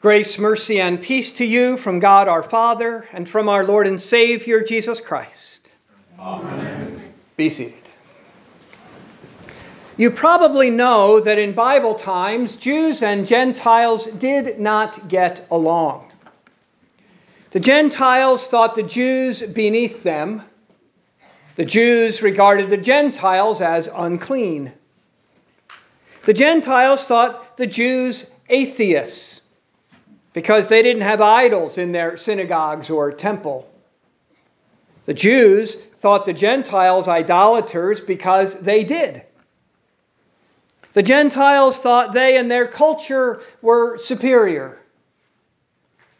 Grace, mercy, and peace to you from God our Father and from our Lord and Savior Jesus Christ. Amen. Be seated. You probably know that in Bible times, Jews and Gentiles did not get along. The Gentiles thought the Jews beneath them. The Jews regarded the Gentiles as unclean. The Gentiles thought the Jews atheists because they didn't have idols in their synagogues or temple. The Jews thought the Gentiles idolaters because they did. The Gentiles thought they and their culture were superior.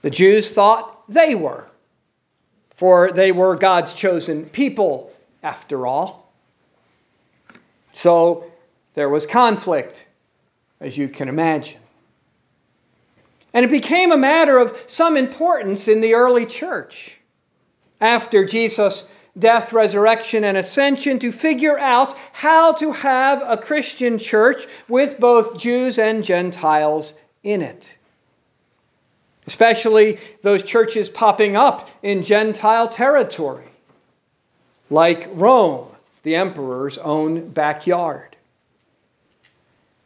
The Jews thought they were, for they were God's chosen people, after all. So there was conflict, as you can imagine. And it became a matter of some importance in the early church after Jesus' death, resurrection, and ascension to figure out how to have a Christian church with both Jews and Gentiles in it. Especially those churches popping up in Gentile territory, like Rome, the emperor's own backyard.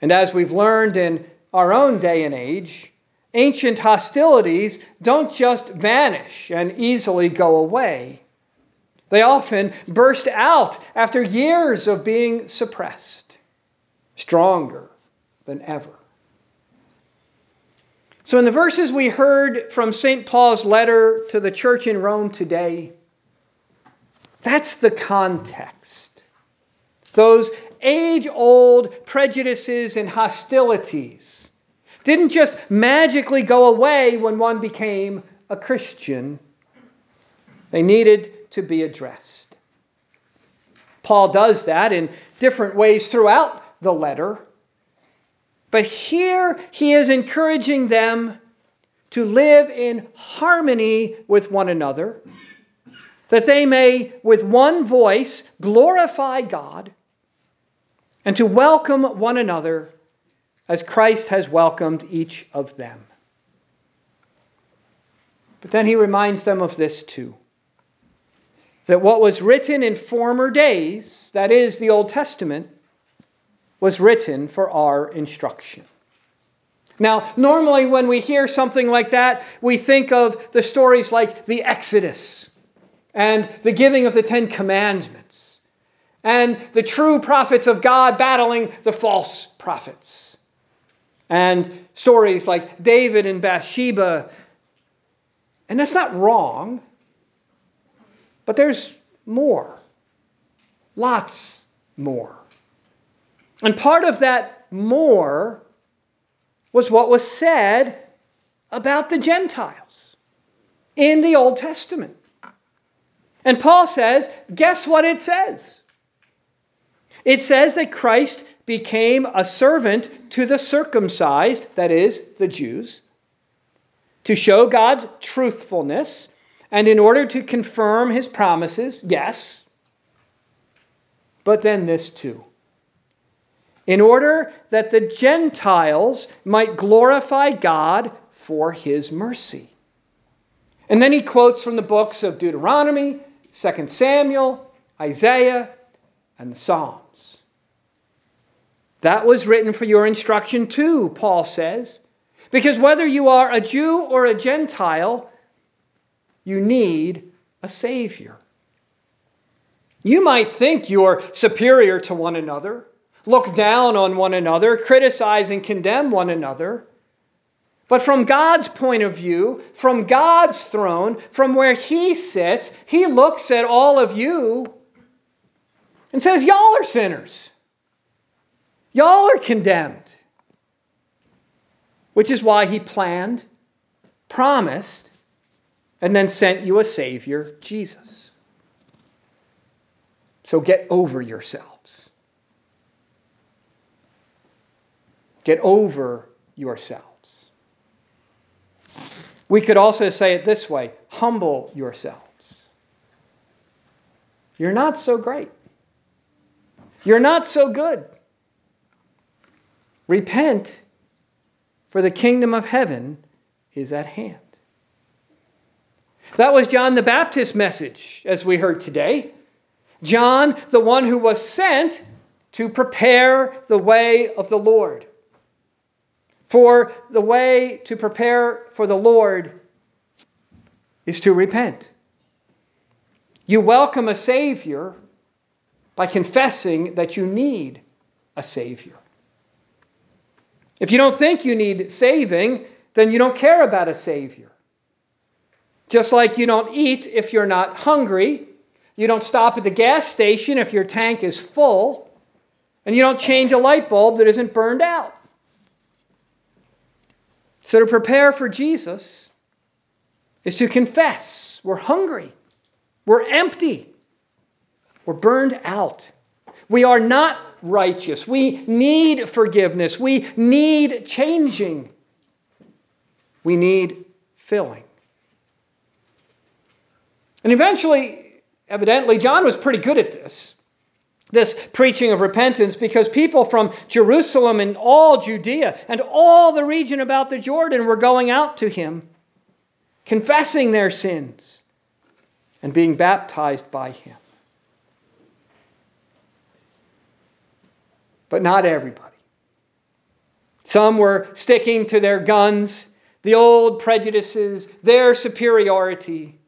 And as we've learned in our own day and age, Ancient hostilities don't just vanish and easily go away. They often burst out after years of being suppressed, stronger than ever. So, in the verses we heard from St. Paul's letter to the church in Rome today, that's the context. Those age old prejudices and hostilities didn't just magically go away when one became a Christian. They needed to be addressed. Paul does that in different ways throughout the letter. But here he is encouraging them to live in harmony with one another, that they may, with one voice, glorify God, and to welcome one another as Christ has welcomed each of them. But then he reminds them of this too that what was written in former days, that is, the Old Testament, was written for our instruction. Now, normally when we hear something like that, we think of the stories like the Exodus and the giving of the Ten Commandments and the true prophets of God battling the false prophets and stories like David and Bathsheba. And that's not wrong, but there's more. Lots more. And part of that more was what was said about the Gentiles in the Old Testament. And Paul says, guess what it says? It says that Christ became a servant to the circumcised, that is, the Jews, to show God's truthfulness and in order to confirm his promises, yes. But then this too. In order that the Gentiles might glorify God for his mercy. And then he quotes from the books of Deuteronomy, 2 Samuel, Isaiah, and the Psalms. That was written for your instruction too, Paul says. Because whether you are a Jew or a Gentile, you need a Savior. You might think you're superior to one another, look down on one another, criticize and condemn one another. But from God's point of view, from God's throne, from where He sits, He looks at all of you and says, Y'all are sinners. Y'all are condemned. Which is why he planned, promised, and then sent you a Savior, Jesus. So get over yourselves. Get over yourselves. We could also say it this way humble yourselves. You're not so great. You're not so good. Repent, for the kingdom of heaven is at hand. That was John the Baptist's message, as we heard today. John, the one who was sent to prepare the way of the Lord. For the way to prepare for the Lord is to repent. You welcome a Savior by confessing that you need a Savior. If you don't think you need saving, then you don't care about a Savior. Just like you don't eat if you're not hungry, you don't stop at the gas station if your tank is full, and you don't change a light bulb that isn't burned out. So, to prepare for Jesus is to confess we're hungry, we're empty, we're burned out. We are not righteous. We need forgiveness. We need changing. We need filling. And eventually, evidently, John was pretty good at this. This preaching of repentance, because people from Jerusalem and all Judea and all the region about the Jordan were going out to him, confessing their sins and being baptized by him. But not everybody. Some were sticking to their guns, the old prejudices, their superiority.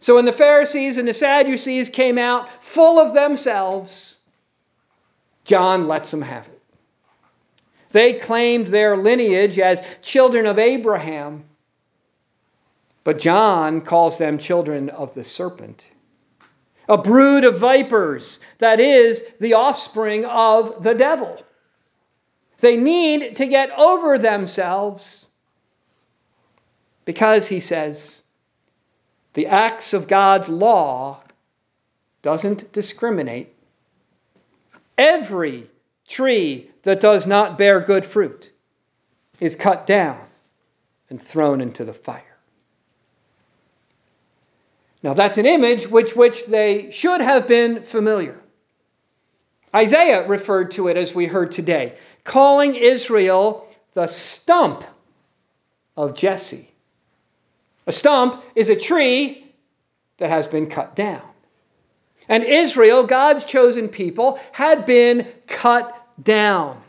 So when the Pharisees and the Sadducees came out full of themselves, John lets them have it. They claimed their lineage as children of Abraham, but John calls them children of the serpent. A brood of vipers, that is, the offspring of the devil. They need to get over themselves because, he says, the axe of God's law doesn't discriminate. Every tree that does not bear good fruit is cut down and thrown into the fire. Now that's an image which which they should have been familiar. Isaiah referred to it as we heard today, calling Israel the stump of Jesse. A stump is a tree that has been cut down. And Israel, God's chosen people, had been cut down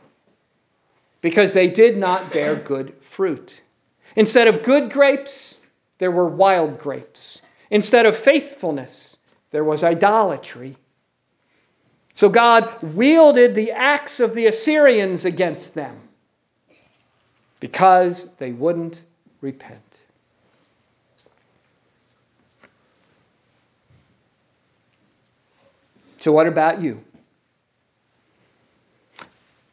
because they did not bear good fruit. Instead of good grapes, there were wild grapes. Instead of faithfulness, there was idolatry. So God wielded the axe of the Assyrians against them because they wouldn't repent. So, what about you?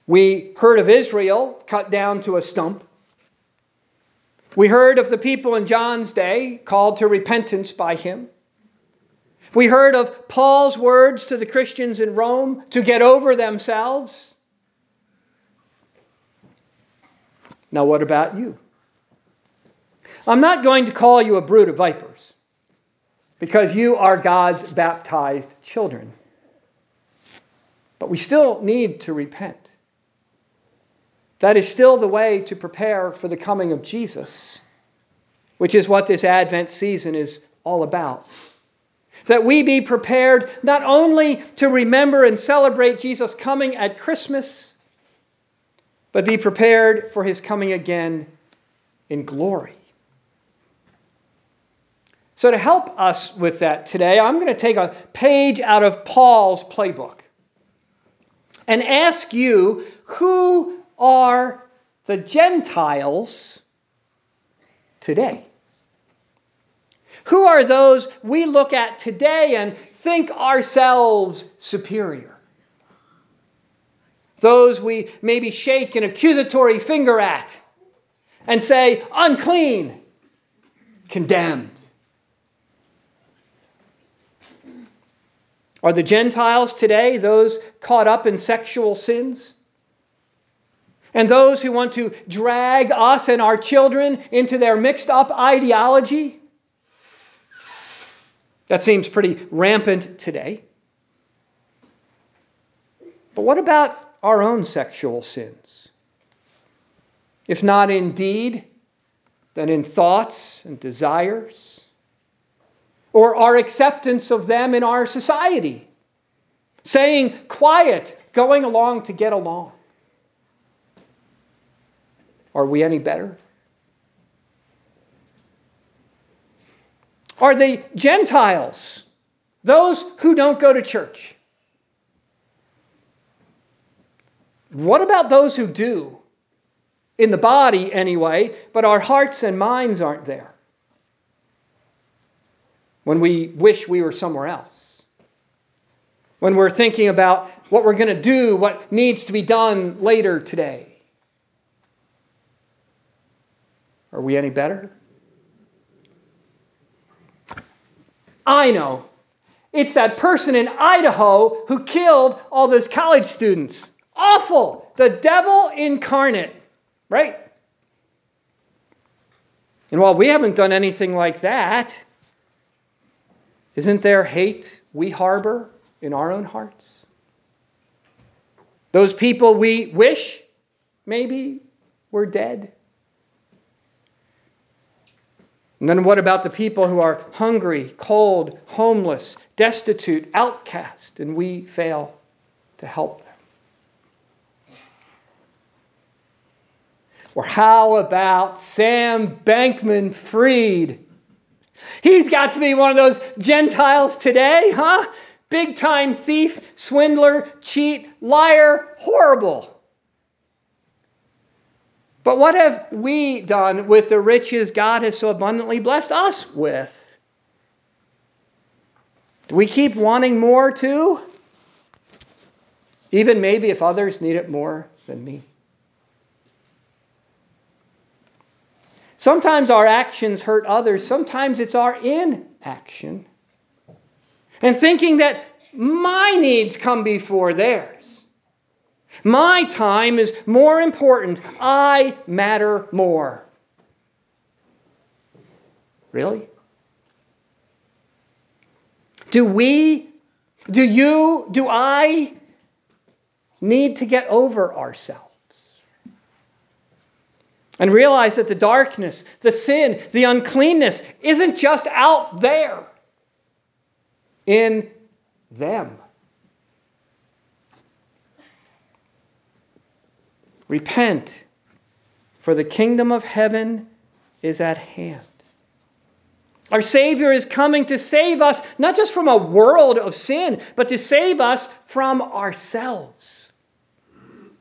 We heard of Israel cut down to a stump. We heard of the people in John's day called to repentance by him. We heard of Paul's words to the Christians in Rome to get over themselves. Now, what about you? I'm not going to call you a brood of vipers because you are God's baptized children. But we still need to repent. That is still the way to prepare for the coming of Jesus, which is what this Advent season is all about. That we be prepared not only to remember and celebrate Jesus' coming at Christmas, but be prepared for his coming again in glory. So, to help us with that today, I'm going to take a page out of Paul's playbook and ask you who are the Gentiles today? Who are those we look at today and think ourselves superior? Those we maybe shake an accusatory finger at and say, unclean, condemned. Are the Gentiles today those caught up in sexual sins? And those who want to drag us and our children into their mixed up ideology? That seems pretty rampant today. But what about our own sexual sins? If not in deed, then in thoughts and desires, or our acceptance of them in our society, saying quiet, going along to get along. Are we any better? Are the Gentiles, those who don't go to church? What about those who do? In the body, anyway, but our hearts and minds aren't there. When we wish we were somewhere else. When we're thinking about what we're going to do, what needs to be done later today. Are we any better? I know. It's that person in Idaho who killed all those college students. Awful. The devil incarnate, right? And while we haven't done anything like that, isn't there hate we harbor in our own hearts? Those people we wish maybe were dead. And then what about the people who are hungry, cold, homeless, destitute, outcast, and we fail to help them? Or how about Sam Bankman Fried? He's got to be one of those Gentiles today, huh? Big time thief, swindler, cheat, liar, horrible. But what have we done with the riches God has so abundantly blessed us with? Do we keep wanting more too? Even maybe if others need it more than me. Sometimes our actions hurt others, sometimes it's our inaction. And thinking that my needs come before theirs. My time is more important. I matter more. Really? Do we, do you, do I need to get over ourselves? And realize that the darkness, the sin, the uncleanness isn't just out there in them. Repent, for the kingdom of heaven is at hand. Our Savior is coming to save us, not just from a world of sin, but to save us from ourselves.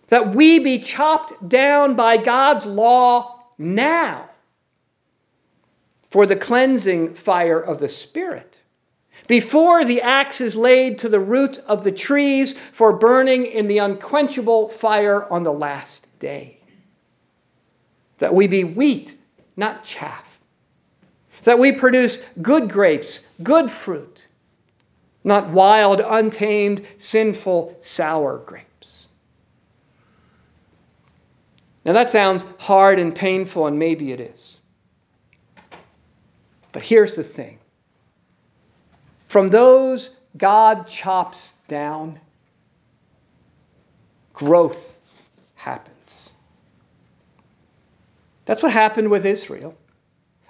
That we be chopped down by God's law now for the cleansing fire of the Spirit before the axe is laid to the root of the trees for burning in the unquenchable fire on the last day. That we be wheat, not chaff. That we produce good grapes, good fruit, not wild, untamed, sinful, sour grapes. Now that sounds hard and painful, and maybe it is. But here's the thing from those God chops down, growth happens. That's what happened with Israel.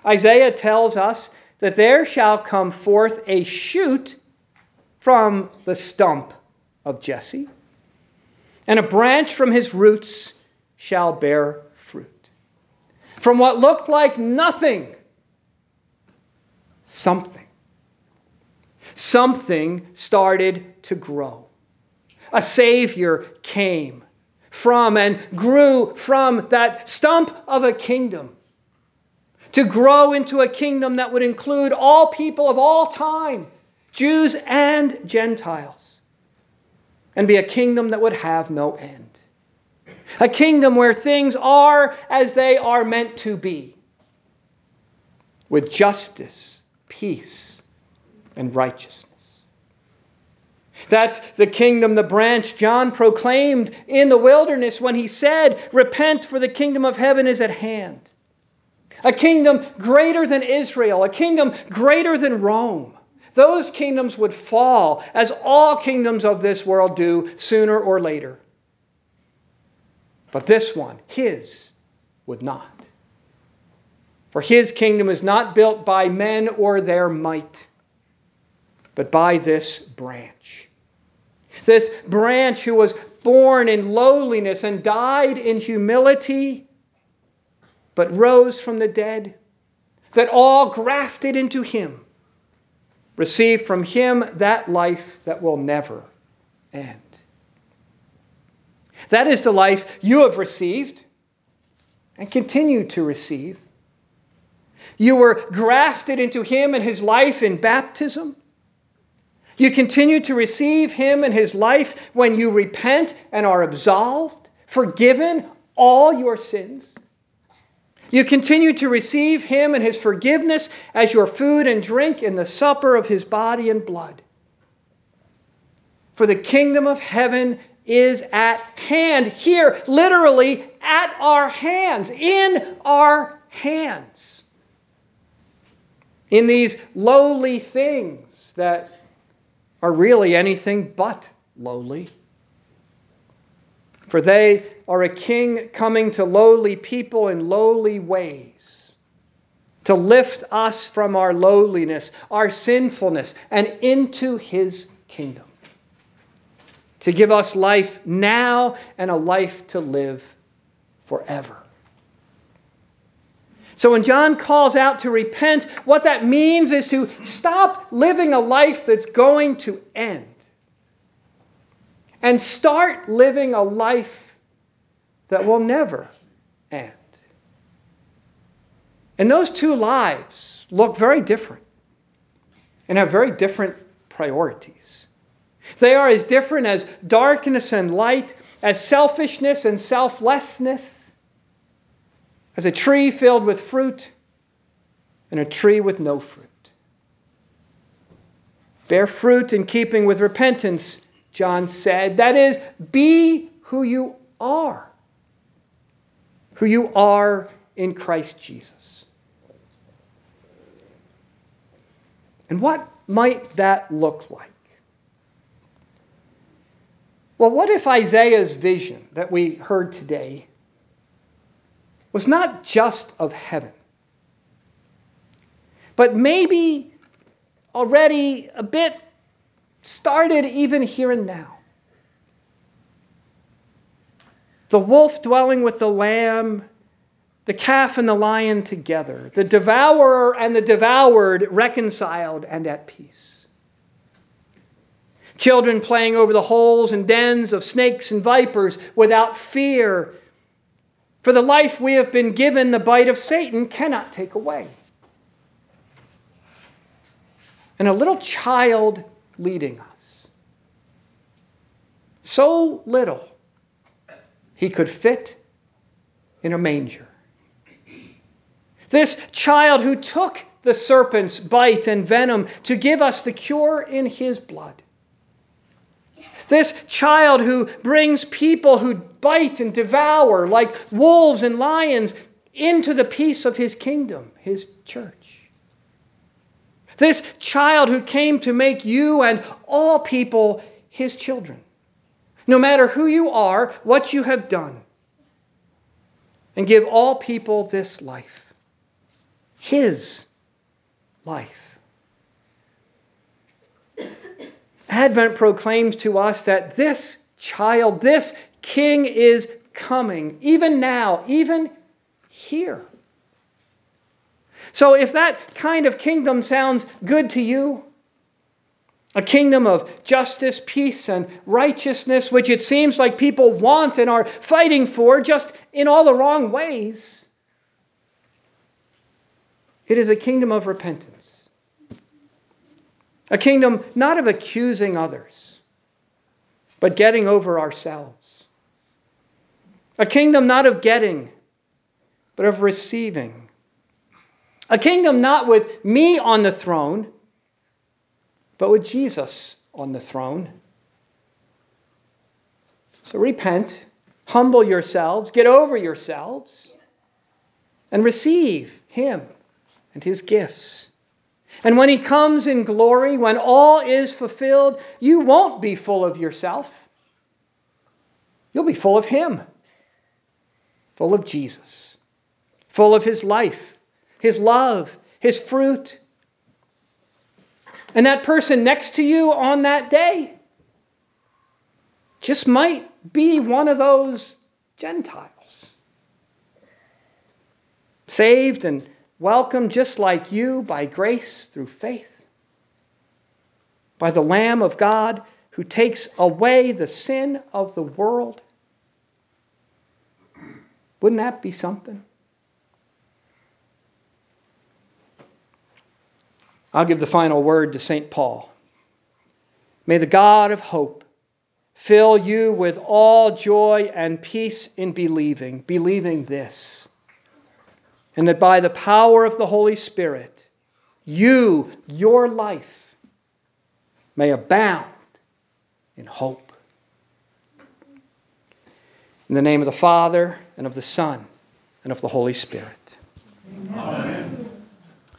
Isaiah tells us that there shall come forth a shoot from the stump of Jesse, and a branch from his roots shall bear fruit. From what looked like nothing, something something started to grow. A Savior came from and grew from that stump of a kingdom to grow into a kingdom that would include all people of all time, Jews and Gentiles, and be a kingdom that would have no end. A kingdom where things are as they are meant to be, with justice, peace, and righteousness. That's the kingdom, the branch John proclaimed in the wilderness when he said, Repent, for the kingdom of heaven is at hand. A kingdom greater than Israel, a kingdom greater than Rome. Those kingdoms would fall, as all kingdoms of this world do, sooner or later. But this one, his, would not. For his kingdom is not built by men or their might, but by this branch. This branch who was born in lowliness and died in humility, but rose from the dead, that all grafted into him receive from him that life that will never end. That is the life you have received and continue to receive you were grafted into him and his life in baptism. You continue to receive him and his life when you repent and are absolved, forgiven all your sins. You continue to receive him and his forgiveness as your food and drink in the supper of his body and blood. For the kingdom of heaven is at hand, here, literally at our hands, in our hands in these lowly things that are really anything but lowly. For they are a king coming to lowly people in lowly ways, to lift us from our lowliness, our sinfulness, and into his kingdom, to give us life now and a life to live forever. So when John calls out to repent, what that means is to stop living a life that's going to end and start living a life that will never end. And those two lives look very different and have very different priorities. They are as different as darkness and light, as selfishness and selflessness as a tree filled with fruit and a tree with no fruit. Bear fruit in keeping with repentance, John said. That is, be who you are. Who you are in Christ Jesus. And what might that look like? Well, what if Isaiah's vision that we heard today was not just of heaven, but maybe already a bit started even here and now. The wolf dwelling with the lamb, the calf and the lion together, the devourer and the devoured reconciled and at peace. Children playing over the holes and dens of snakes and vipers without fear for the life we have been given, the bite of Satan cannot take away. And a little child leading us. So little, he could fit in a manger. This child who took the serpent's bite and venom to give us the cure in his blood. This child who brings people who bite and devour like wolves and lions into the peace of his kingdom, his church. This child who came to make you and all people his children, no matter who you are, what you have done, and give all people this life, his life. Advent proclaims to us that this child, this king is coming, even now, even here. So, if that kind of kingdom sounds good to you, a kingdom of justice, peace, and righteousness, which it seems like people want and are fighting for just in all the wrong ways, it is a kingdom of repentance. A kingdom not of accusing others, but getting over ourselves. A kingdom not of getting, but of receiving. A kingdom not with me on the throne, but with Jesus on the throne. So repent, humble yourselves, get over yourselves, and receive Him and His gifts. And when he comes in glory, when all is fulfilled, you won't be full of yourself. You'll be full of him, full of Jesus, full of his life, His love, His fruit. And that person next to you on that day just might be one of those Gentiles. Saved and welcomed just like you by grace through faith, by the Lamb of God who takes away the sin of the world. Wouldn't that be something? I'll give the final word to St. Paul. May the God of hope fill you with all joy and peace in believing, believing this, and that by the power of the Holy Spirit, you, your life, may abound in hope. In the name of the Father, and of the Son, and of the Holy Spirit. Amen.